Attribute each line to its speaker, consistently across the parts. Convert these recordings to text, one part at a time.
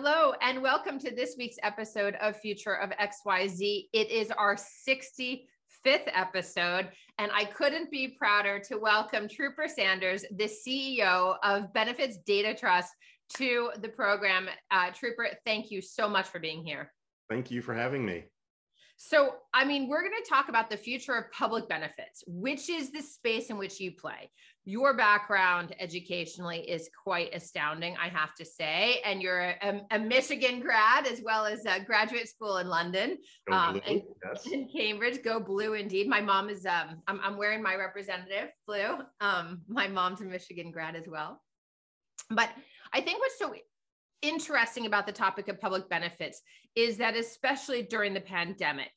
Speaker 1: Hello, and welcome to this week's episode of Future of XYZ. It is our 65th episode, and I couldn't be prouder to welcome Trooper Sanders, the CEO of Benefits Data Trust, to the program. Uh, Trooper, thank you so much for being here.
Speaker 2: Thank you for having me.
Speaker 1: So, I mean, we're going to talk about the future of public benefits, which is the space in which you play your background educationally is quite astounding, I have to say. And you're a, a Michigan grad as well as a graduate school in London um, and, yes. in Cambridge. Go blue, indeed. My mom is, um, I'm, I'm wearing my representative blue. Um, my mom's a Michigan grad as well. But I think what's so interesting about the topic of public benefits is that, especially during the pandemic,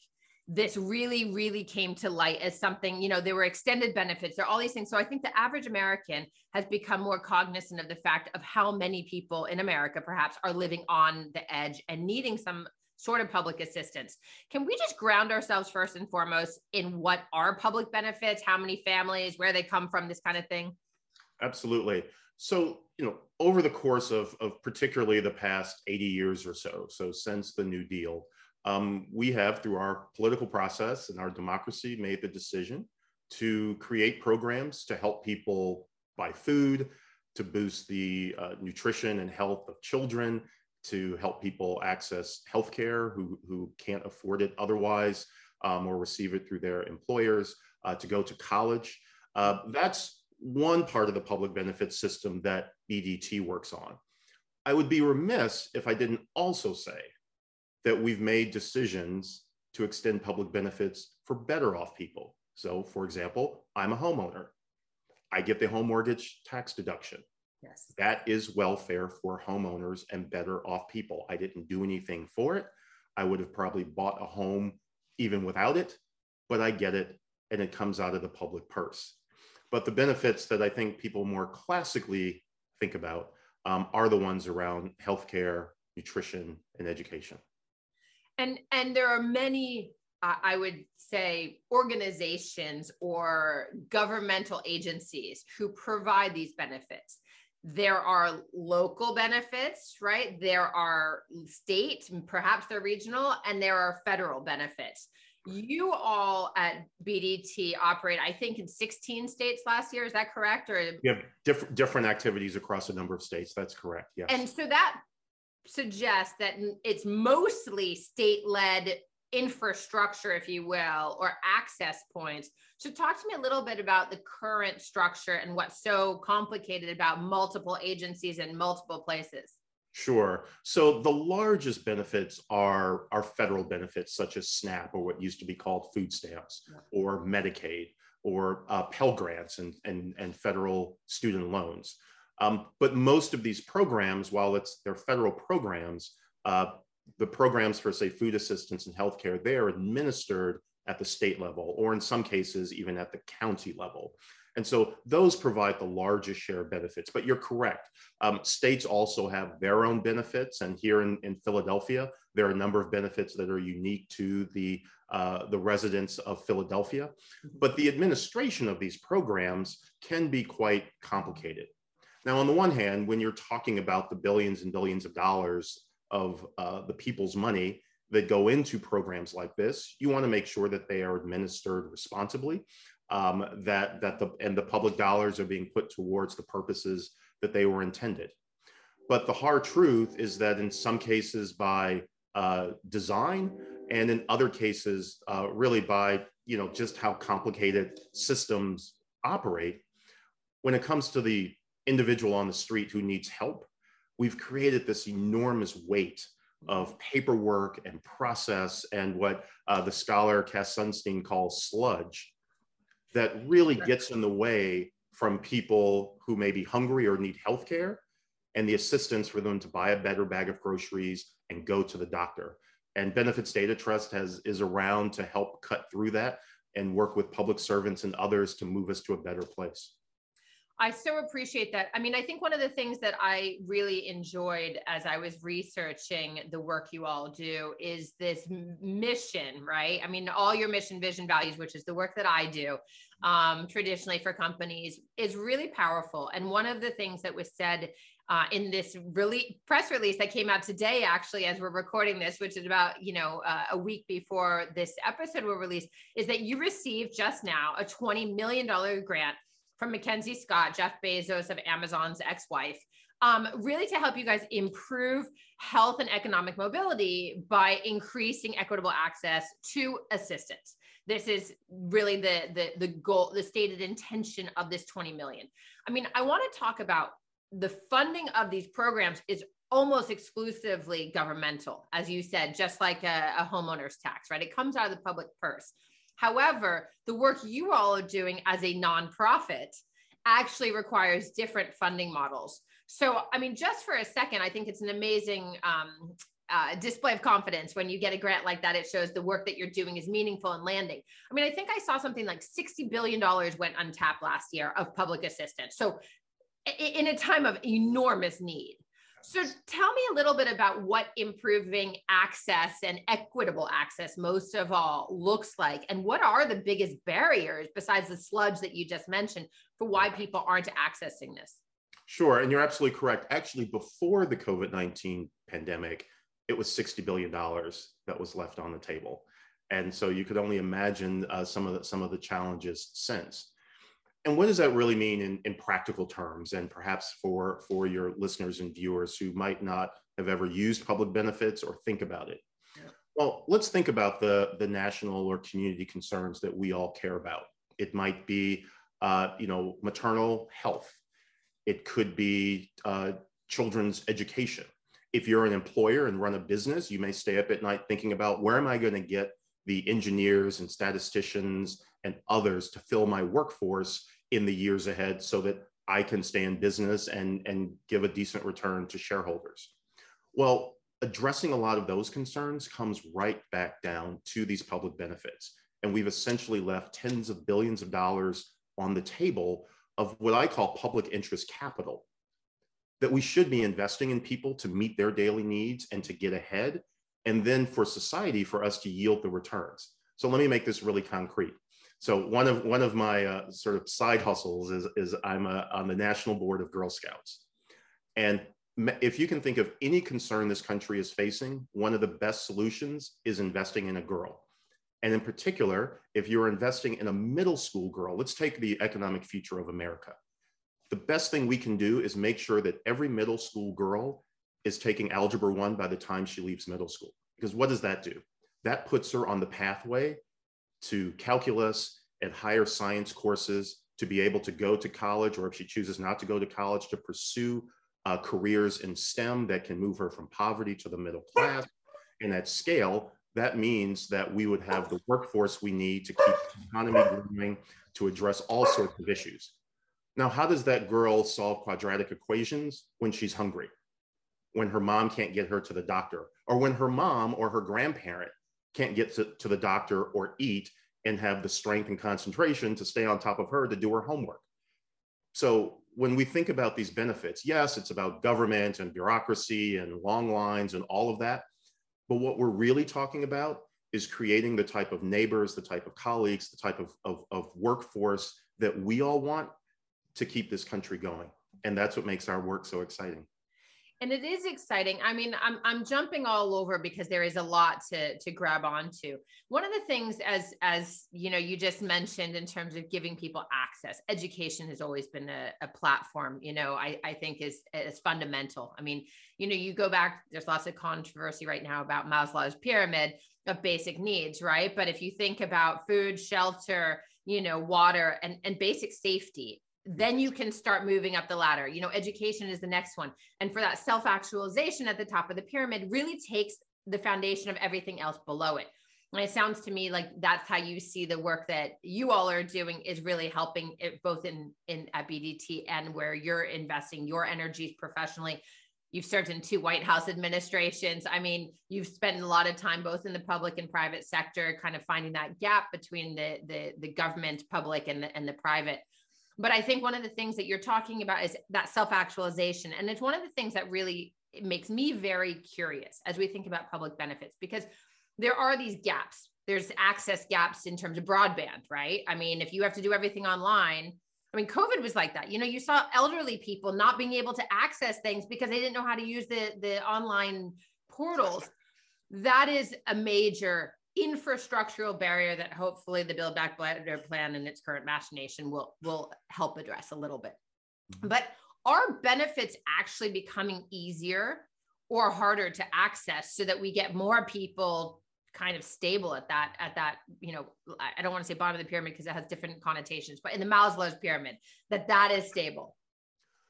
Speaker 1: this really, really came to light as something, you know, there were extended benefits, there are all these things. So I think the average American has become more cognizant of the fact of how many people in America perhaps are living on the edge and needing some sort of public assistance. Can we just ground ourselves first and foremost in what are public benefits, how many families, where they come from, this kind of thing?
Speaker 2: Absolutely. So, you know, over the course of, of particularly the past 80 years or so, so since the New Deal, um, we have, through our political process and our democracy, made the decision to create programs to help people buy food, to boost the uh, nutrition and health of children, to help people access healthcare who, who can't afford it otherwise um, or receive it through their employers, uh, to go to college. Uh, that's one part of the public benefit system that BDT works on. I would be remiss if I didn't also say that we've made decisions to extend public benefits for better off people. So, for example, I'm a homeowner. I get the home mortgage tax deduction.
Speaker 1: Yes.
Speaker 2: That is welfare for homeowners and better off people. I didn't do anything for it. I would have probably bought a home even without it, but I get it and it comes out of the public purse. But the benefits that I think people more classically think about um, are the ones around healthcare, nutrition, and education
Speaker 1: and and there are many uh, i would say organizations or governmental agencies who provide these benefits. There are local benefits right? There are state perhaps they're regional and there are federal benefits. You all at bdt operate i think in 16 states last year. Is that correct? Or
Speaker 2: you have different different activities across a number of states. That's correct. Yes.
Speaker 1: And so that suggest that it's mostly state led infrastructure, if you will, or access points. So, talk to me a little bit about the current structure and what's so complicated about multiple agencies in multiple places.
Speaker 2: Sure. So the largest benefits are, are federal benefits such as SNAP or what used to be called food stamps yeah. or Medicaid or uh, Pell Grants and, and, and federal student loans. Um, but most of these programs, while it's they're federal programs, uh, the programs for say food assistance and healthcare, they are administered at the state level, or in some cases even at the county level. And so those provide the largest share of benefits. But you're correct. Um, states also have their own benefits. And here in, in Philadelphia, there are a number of benefits that are unique to the, uh, the residents of Philadelphia. Mm-hmm. But the administration of these programs can be quite complicated. Now, on the one hand, when you're talking about the billions and billions of dollars of uh, the people's money that go into programs like this, you want to make sure that they are administered responsibly, um, that that the and the public dollars are being put towards the purposes that they were intended. But the hard truth is that in some cases, by uh, design, and in other cases, uh, really by you know just how complicated systems operate, when it comes to the individual on the street who needs help, we've created this enormous weight of paperwork and process and what uh, the scholar Cass Sunstein calls sludge that really gets in the way from people who may be hungry or need health care and the assistance for them to buy a better bag of groceries and go to the doctor. And Benefits Data Trust has is around to help cut through that and work with public servants and others to move us to a better place.
Speaker 1: I so appreciate that. I mean, I think one of the things that I really enjoyed as I was researching the work you all do is this mission, right? I mean, all your mission, vision, values, which is the work that I do um, traditionally for companies, is really powerful. And one of the things that was said uh, in this really press release that came out today, actually, as we're recording this, which is about you know uh, a week before this episode will release, is that you received just now a twenty million dollar grant from MacKenzie Scott, Jeff Bezos of Amazon's ex wife, um, really to help you guys improve health and economic mobility by increasing equitable access to assistance. This is really the, the, the goal, the stated intention of this 20 million. I mean, I want to talk about the funding of these programs is almost exclusively governmental, as you said, just like a, a homeowner's tax, right? It comes out of the public purse. However, the work you all are doing as a nonprofit actually requires different funding models. So, I mean, just for a second, I think it's an amazing um, uh, display of confidence when you get a grant like that. It shows the work that you're doing is meaningful and landing. I mean, I think I saw something like $60 billion went untapped last year of public assistance. So, in a time of enormous need. So tell me a little bit about what improving access and equitable access most of all looks like and what are the biggest barriers besides the sludge that you just mentioned for why people aren't accessing this?
Speaker 2: Sure, and you're absolutely correct. Actually, before the COVID-19 pandemic, it was 60 billion dollars that was left on the table. And so you could only imagine uh, some of the, some of the challenges since and what does that really mean in, in practical terms and perhaps for for your listeners and viewers who might not have ever used public benefits or think about it? Well let's think about the the national or community concerns that we all care about. It might be uh, you know maternal health. It could be uh, children's education. If you're an employer and run a business you may stay up at night thinking about where am i going to get the engineers and statisticians and others to fill my workforce in the years ahead so that I can stay in business and, and give a decent return to shareholders. Well, addressing a lot of those concerns comes right back down to these public benefits. And we've essentially left tens of billions of dollars on the table of what I call public interest capital that we should be investing in people to meet their daily needs and to get ahead. And then for society, for us to yield the returns. So let me make this really concrete. So one of one of my uh, sort of side hustles is is I'm a, on the national board of Girl Scouts, and if you can think of any concern this country is facing, one of the best solutions is investing in a girl. And in particular, if you're investing in a middle school girl, let's take the economic future of America. The best thing we can do is make sure that every middle school girl is taking Algebra 1 by the time she leaves middle school. Because what does that do? That puts her on the pathway to calculus and higher science courses to be able to go to college, or if she chooses not to go to college, to pursue uh, careers in STEM that can move her from poverty to the middle class. And at scale, that means that we would have the workforce we need to keep the economy growing to address all sorts of issues. Now, how does that girl solve quadratic equations when she's hungry? When her mom can't get her to the doctor, or when her mom or her grandparent can't get to, to the doctor or eat and have the strength and concentration to stay on top of her to do her homework. So when we think about these benefits, yes, it's about government and bureaucracy and long lines and all of that. But what we're really talking about is creating the type of neighbors, the type of colleagues, the type of, of, of workforce that we all want to keep this country going. And that's what makes our work so exciting
Speaker 1: and it is exciting. I mean i'm i'm jumping all over because there is a lot to to grab onto. One of the things as as you know you just mentioned in terms of giving people access education has always been a, a platform you know i i think is is fundamental. I mean you know you go back there's lots of controversy right now about maslow's pyramid of basic needs right? But if you think about food shelter you know water and and basic safety then you can start moving up the ladder. You know, education is the next one. And for that self actualization at the top of the pyramid really takes the foundation of everything else below it. And it sounds to me like that's how you see the work that you all are doing is really helping it both in in at BDT and where you're investing your energies professionally. You've served in two White House administrations. I mean, you've spent a lot of time both in the public and private sector, kind of finding that gap between the the, the government, public, and the, and the private. But I think one of the things that you're talking about is that self actualization, and it's one of the things that really makes me very curious as we think about public benefits because there are these gaps. There's access gaps in terms of broadband, right? I mean, if you have to do everything online, I mean, COVID was like that. You know, you saw elderly people not being able to access things because they didn't know how to use the, the online portals. That is a major infrastructural barrier that hopefully the Build Back Better plan and its current machination will, will help address a little bit. Mm-hmm. But are benefits actually becoming easier or harder to access so that we get more people kind of stable at that at that you know i don't want to say bottom of the pyramid because it has different connotations but in the maslow's pyramid that that is stable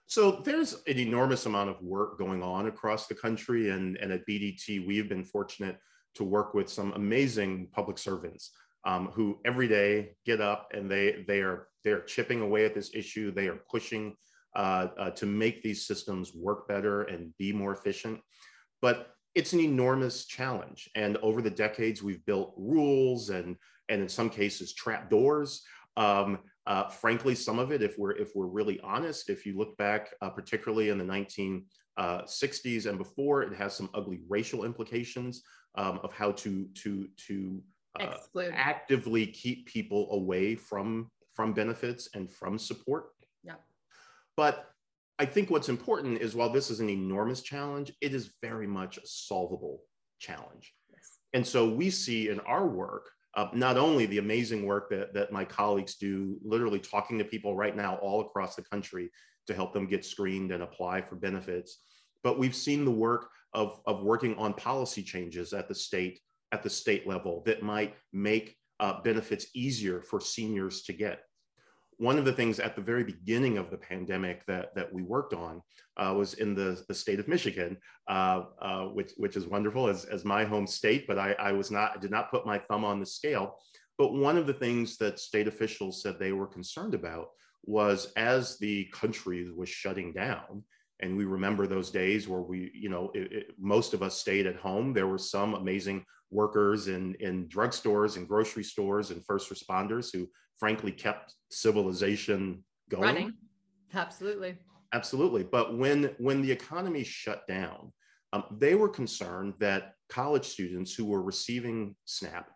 Speaker 2: so there's an enormous amount of work going on across the country and, and at bdt we've been fortunate to work with some amazing public servants um, who every day get up and they they are they're chipping away at this issue they are pushing uh, uh, to make these systems work better and be more efficient but it's an enormous challenge. And over the decades, we've built rules and, and in some cases, trap doors. Um, uh, frankly, some of it, if we're, if we're really honest, if you look back, uh, particularly in the 1960s uh, and before, it has some ugly racial implications um, of how to, to, to uh, actively keep people away from, from benefits and from support.
Speaker 1: Yeah.
Speaker 2: But I think what's important is while this is an enormous challenge, it is very much a solvable challenge. Yes. And so we see in our work, uh, not only the amazing work that, that my colleagues do, literally talking to people right now all across the country to help them get screened and apply for benefits, but we've seen the work of, of working on policy changes at the state at the state level that might make uh, benefits easier for seniors to get one of the things at the very beginning of the pandemic that, that we worked on uh, was in the, the state of Michigan, uh, uh, which, which is wonderful as, as my home state, but I, I was not, I did not put my thumb on the scale. But one of the things that state officials said they were concerned about was as the country was shutting down, and we remember those days where we, you know, it, it, most of us stayed at home. There were some amazing workers in, in drugstores and grocery stores and first responders who frankly kept civilization going. Running.
Speaker 1: Absolutely.
Speaker 2: Absolutely. But when when the economy shut down, um, they were concerned that college students who were receiving SNAP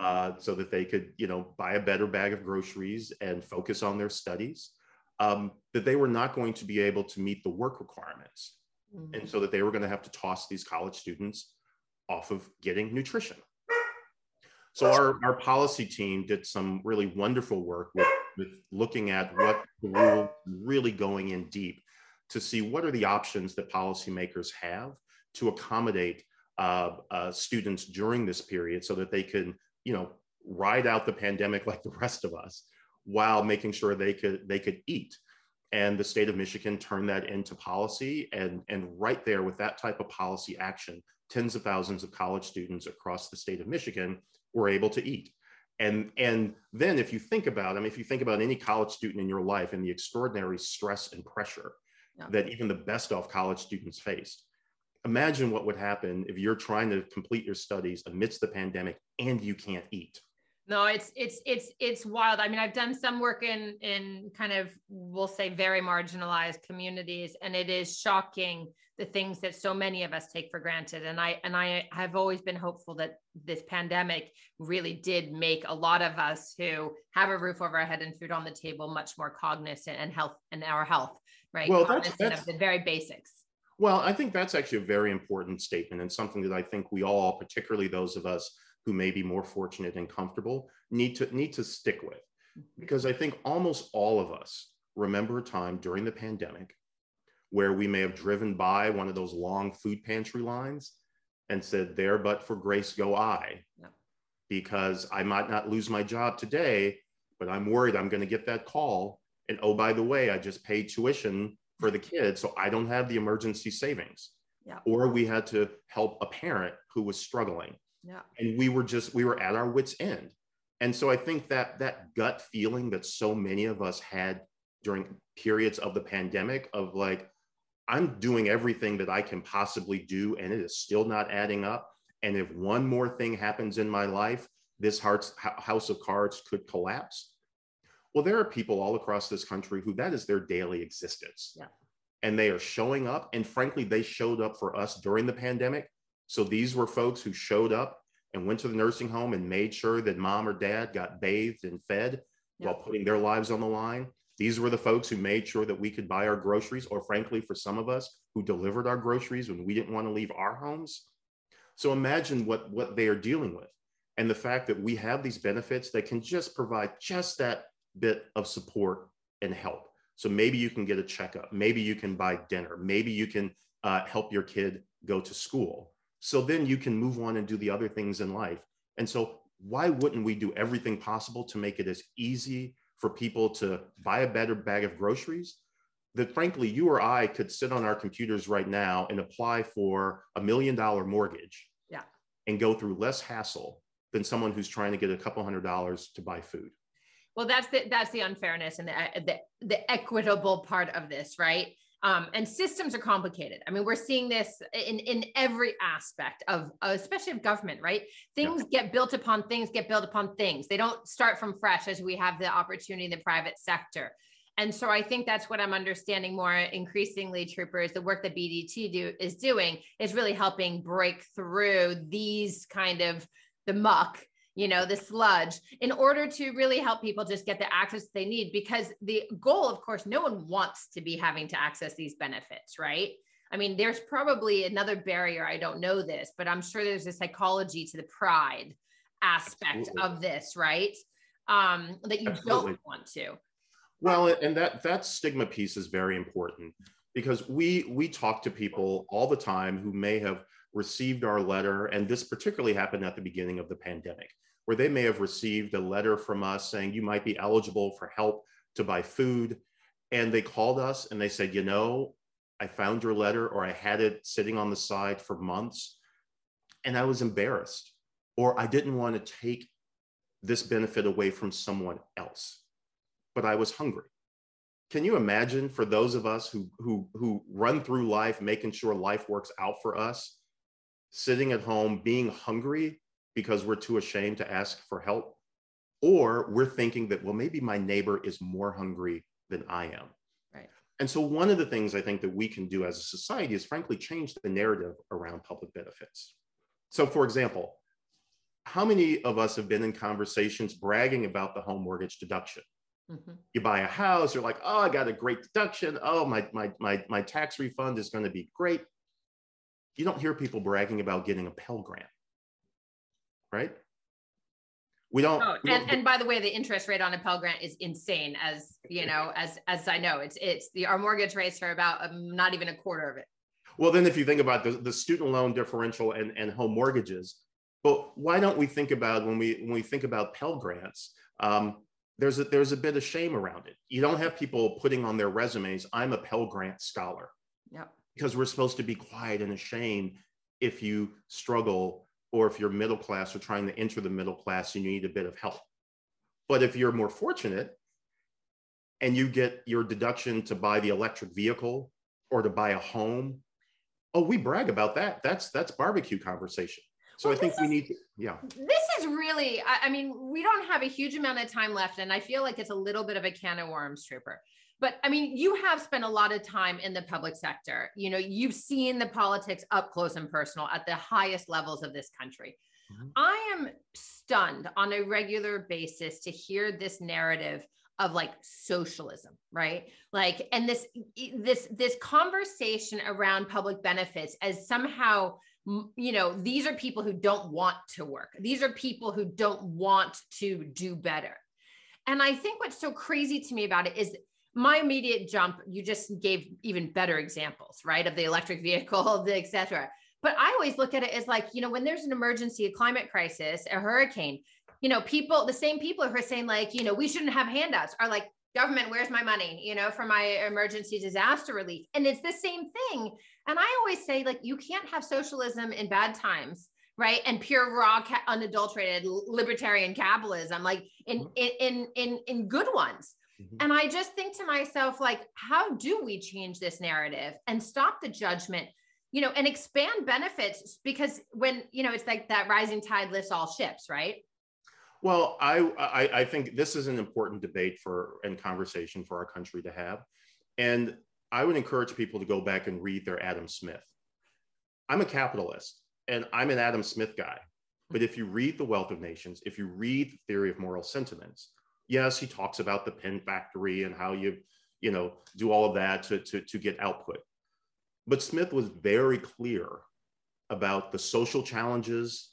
Speaker 2: uh, so that they could, you know, buy a better bag of groceries and focus on their studies, um, that they were not going to be able to meet the work requirements. Mm-hmm. And so that they were going to have to toss these college students off of getting nutrition. So our, our policy team did some really wonderful work with, with looking at what the rule really going in deep to see what are the options that policymakers have to accommodate uh, uh, students during this period so that they can, you know, ride out the pandemic like the rest of us while making sure they could they could eat. And the state of Michigan turned that into policy. And, and right there with that type of policy action, tens of thousands of college students across the state of Michigan were able to eat. And, and then if you think about, I mean, if you think about any college student in your life and the extraordinary stress and pressure yeah. that even the best off college students faced, imagine what would happen if you're trying to complete your studies amidst the pandemic and you can't eat.
Speaker 1: No, it's it's it's it's wild. I mean, I've done some work in in kind of we'll say very marginalized communities, and it is shocking the things that so many of us take for granted. And I and I have always been hopeful that this pandemic really did make a lot of us who have a roof over our head and food on the table much more cognizant and health and our health, right? Well, cognizant that's, that's, of the very basics.
Speaker 2: Well, I think that's actually a very important statement and something that I think we all, particularly those of us who may be more fortunate and comfortable need to need to stick with. Because i think almost all of us remember a time during the pandemic where we may have driven by one of those long food pantry lines and said there but for grace go i. Yeah. because i might not lose my job today but i'm worried i'm going to get that call. And oh by the way i just paid tuition for the kids so i don't have the emergency savings.
Speaker 1: Yeah.
Speaker 2: or we had to help a parent who was struggling
Speaker 1: Yeah.
Speaker 2: And we were just, we were at our wits' end. And so I think that that gut feeling that so many of us had during periods of the pandemic of like, I'm doing everything that I can possibly do, and it is still not adding up. And if one more thing happens in my life, this heart's, house of cards could collapse. Well, there are people all across this country who that is their daily existence.
Speaker 1: Yeah.
Speaker 2: And they are showing up. And frankly, they showed up for us during the pandemic. So these were folks who showed up and went to the nursing home and made sure that mom or dad got bathed and fed yeah. while putting their lives on the line. These were the folks who made sure that we could buy our groceries, or frankly, for some of us who delivered our groceries when we didn't want to leave our homes. So imagine what, what they are dealing with. And the fact that we have these benefits that can just provide just that bit of support and help. So maybe you can get a checkup, maybe you can buy dinner, maybe you can uh, help your kid go to school. So then you can move on and do the other things in life. And so, why wouldn't we do everything possible to make it as easy for people to buy a better bag of groceries? That frankly, you or I could sit on our computers right now and apply for a million dollar mortgage
Speaker 1: yeah.
Speaker 2: and go through less hassle than someone who's trying to get a couple hundred dollars to buy food.
Speaker 1: Well, that's the that's the unfairness and the the, the equitable part of this, right? Um, and systems are complicated. I mean, we're seeing this in, in every aspect of, uh, especially of government, right? Things yeah. get built upon things, get built upon things. They don't start from fresh as we have the opportunity in the private sector. And so I think that's what I'm understanding more increasingly, troopers. The work that BDT do is doing is really helping break through these kind of the muck you know, the sludge in order to really help people just get the access they need. Because the goal, of course, no one wants to be having to access these benefits, right? I mean, there's probably another barrier. I don't know this, but I'm sure there's a psychology to the pride aspect Absolutely. of this, right? Um, that you Absolutely. don't want to.
Speaker 2: Well, and that that stigma piece is very important because we we talk to people all the time who may have received our letter, and this particularly happened at the beginning of the pandemic where they may have received a letter from us saying you might be eligible for help to buy food. And they called us and they said, you know, I found your letter or I had it sitting on the side for months and I was embarrassed or I didn't want to take this benefit away from someone else, but I was hungry. Can you imagine for those of us who, who, who run through life, making sure life works out for us, sitting at home, being hungry because we're too ashamed to ask for help, or we're thinking that, well, maybe my neighbor is more hungry than I am.
Speaker 1: Right.
Speaker 2: And so, one of the things I think that we can do as a society is frankly change the narrative around public benefits. So, for example, how many of us have been in conversations bragging about the home mortgage deduction? Mm-hmm. You buy a house, you're like, oh, I got a great deduction. Oh, my, my, my, my tax refund is going to be great. You don't hear people bragging about getting a Pell Grant right? We don't,
Speaker 1: oh,
Speaker 2: we
Speaker 1: and,
Speaker 2: don't,
Speaker 1: and by the way, the interest rate on a Pell Grant is insane, as you know, as as I know, it's it's the our mortgage rates are about um, not even a quarter of it.
Speaker 2: Well, then if you think about the, the student loan differential and, and home mortgages, but why don't we think about when we when we think about Pell Grants? Um, there's a there's a bit of shame around it. You don't have people putting on their resumes, "I'm a Pell Grant scholar."
Speaker 1: Yeah.
Speaker 2: Because we're supposed to be quiet and ashamed if you struggle or if you're middle class or trying to enter the middle class and you need a bit of help. But if you're more fortunate and you get your deduction to buy the electric vehicle or to buy a home, oh, we brag about that. That's that's barbecue conversation. So well, I think we need to, yeah.
Speaker 1: This is really, I, I mean, we don't have a huge amount of time left, and I feel like it's a little bit of a can of worms, Trooper. But I mean, you have spent a lot of time in the public sector. You know, you've seen the politics up close and personal at the highest levels of this country. Mm-hmm. I am stunned on a regular basis to hear this narrative of like socialism right like and this this this conversation around public benefits as somehow you know these are people who don't want to work these are people who don't want to do better and i think what's so crazy to me about it is my immediate jump, you just gave even better examples, right? Of the electric vehicle, the et cetera. But I always look at it as like, you know, when there's an emergency, a climate crisis, a hurricane, you know, people, the same people who are saying like, you know, we shouldn't have handouts are like, government, where's my money, you know, for my emergency disaster relief? And it's the same thing. And I always say, like, you can't have socialism in bad times right and pure raw unadulterated libertarian capitalism like in mm-hmm. in in in, in good ones mm-hmm. and i just think to myself like how do we change this narrative and stop the judgment you know and expand benefits? Because when you know it's like that rising tide lifts all ships right?
Speaker 2: Well I, I i think this is an important debate for and conversation for our country to have. And i would encourage people to go back and read their adam smith. I'm a capitalist and I'm an Adam Smith guy. But if you read The Wealth of Nations, if you read the theory of moral sentiments, yes, he talks about the pen factory and how you, you know, do all of that to, to, to get output. But Smith was very clear about the social challenges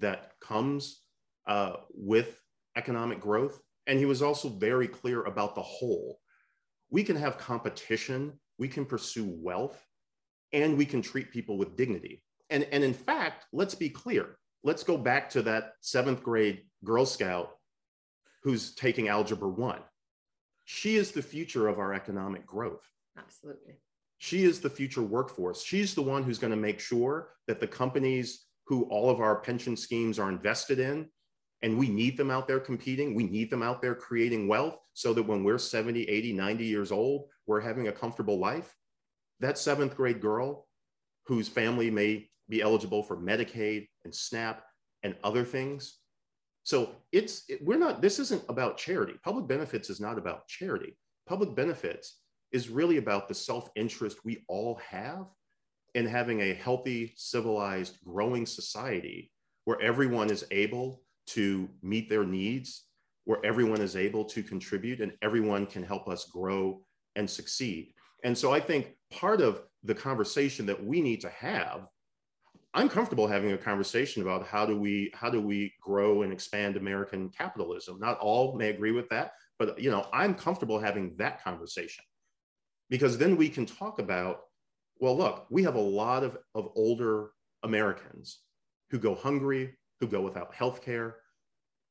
Speaker 2: that comes uh, with economic growth. And he was also very clear about the whole. We can have competition, we can pursue wealth, and we can treat people with dignity. And, and in fact, let's be clear. Let's go back to that seventh grade Girl Scout who's taking Algebra 1. She is the future of our economic growth.
Speaker 1: Absolutely.
Speaker 2: She is the future workforce. She's the one who's going to make sure that the companies who all of our pension schemes are invested in, and we need them out there competing, we need them out there creating wealth so that when we're 70, 80, 90 years old, we're having a comfortable life. That seventh grade girl whose family may be eligible for Medicaid and SNAP and other things. So it's it, we're not. This isn't about charity. Public benefits is not about charity. Public benefits is really about the self-interest we all have in having a healthy, civilized, growing society where everyone is able to meet their needs, where everyone is able to contribute, and everyone can help us grow and succeed. And so I think part of the conversation that we need to have I'm comfortable having a conversation about how do we how do we grow and expand American capitalism. Not all may agree with that, but you know, I'm comfortable having that conversation because then we can talk about well, look, we have a lot of, of older Americans who go hungry, who go without health care,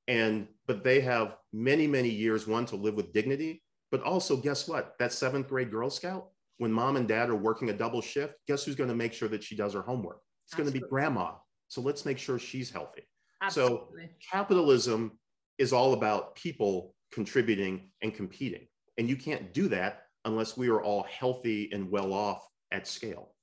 Speaker 2: and but they have many, many years, one, to live with dignity, but also guess what? That seventh grade Girl Scout, when mom and dad are working a double shift, guess who's going to make sure that she does her homework? It's going to be grandma. So let's make sure she's healthy. Absolutely. So capitalism is all about people contributing and competing. And you can't do that unless we are all healthy and well off at scale.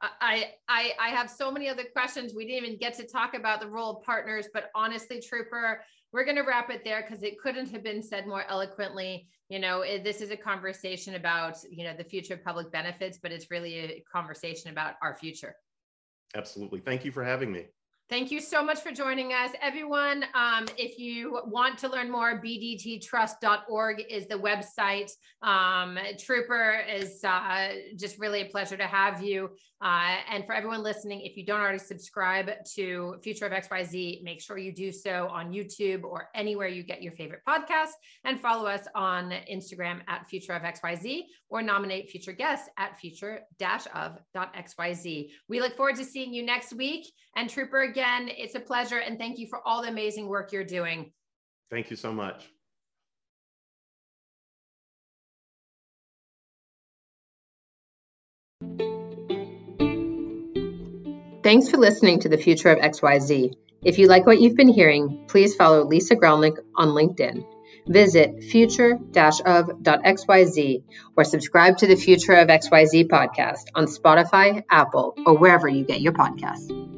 Speaker 1: I, I I have so many other questions. We didn't even get to talk about the role of partners, but honestly, Trooper, we're going to wrap it there because it couldn't have been said more eloquently. You know, this is a conversation about you know the future of public benefits, but it's really a conversation about our future.
Speaker 2: Absolutely. Thank you for having me.
Speaker 1: Thank you so much for joining us. Everyone, um, if you want to learn more, bdttrust.org is the website. Um, Trooper is uh, just really a pleasure to have you. Uh, and for everyone listening, if you don't already subscribe to Future of XYZ, make sure you do so on YouTube or anywhere you get your favorite podcast and follow us on Instagram at Future of XYZ or nominate future guests at future-of.xyz. We look forward to seeing you next week. And Trooper, again, it's a pleasure. And thank you for all the amazing work you're doing.
Speaker 2: Thank you so much.
Speaker 1: Thanks for listening to the Future of XYZ. If you like what you've been hearing, please follow Lisa Gralnek on LinkedIn. Visit future-of.xyz or subscribe to the Future of XYZ podcast on Spotify, Apple, or wherever you get your podcasts.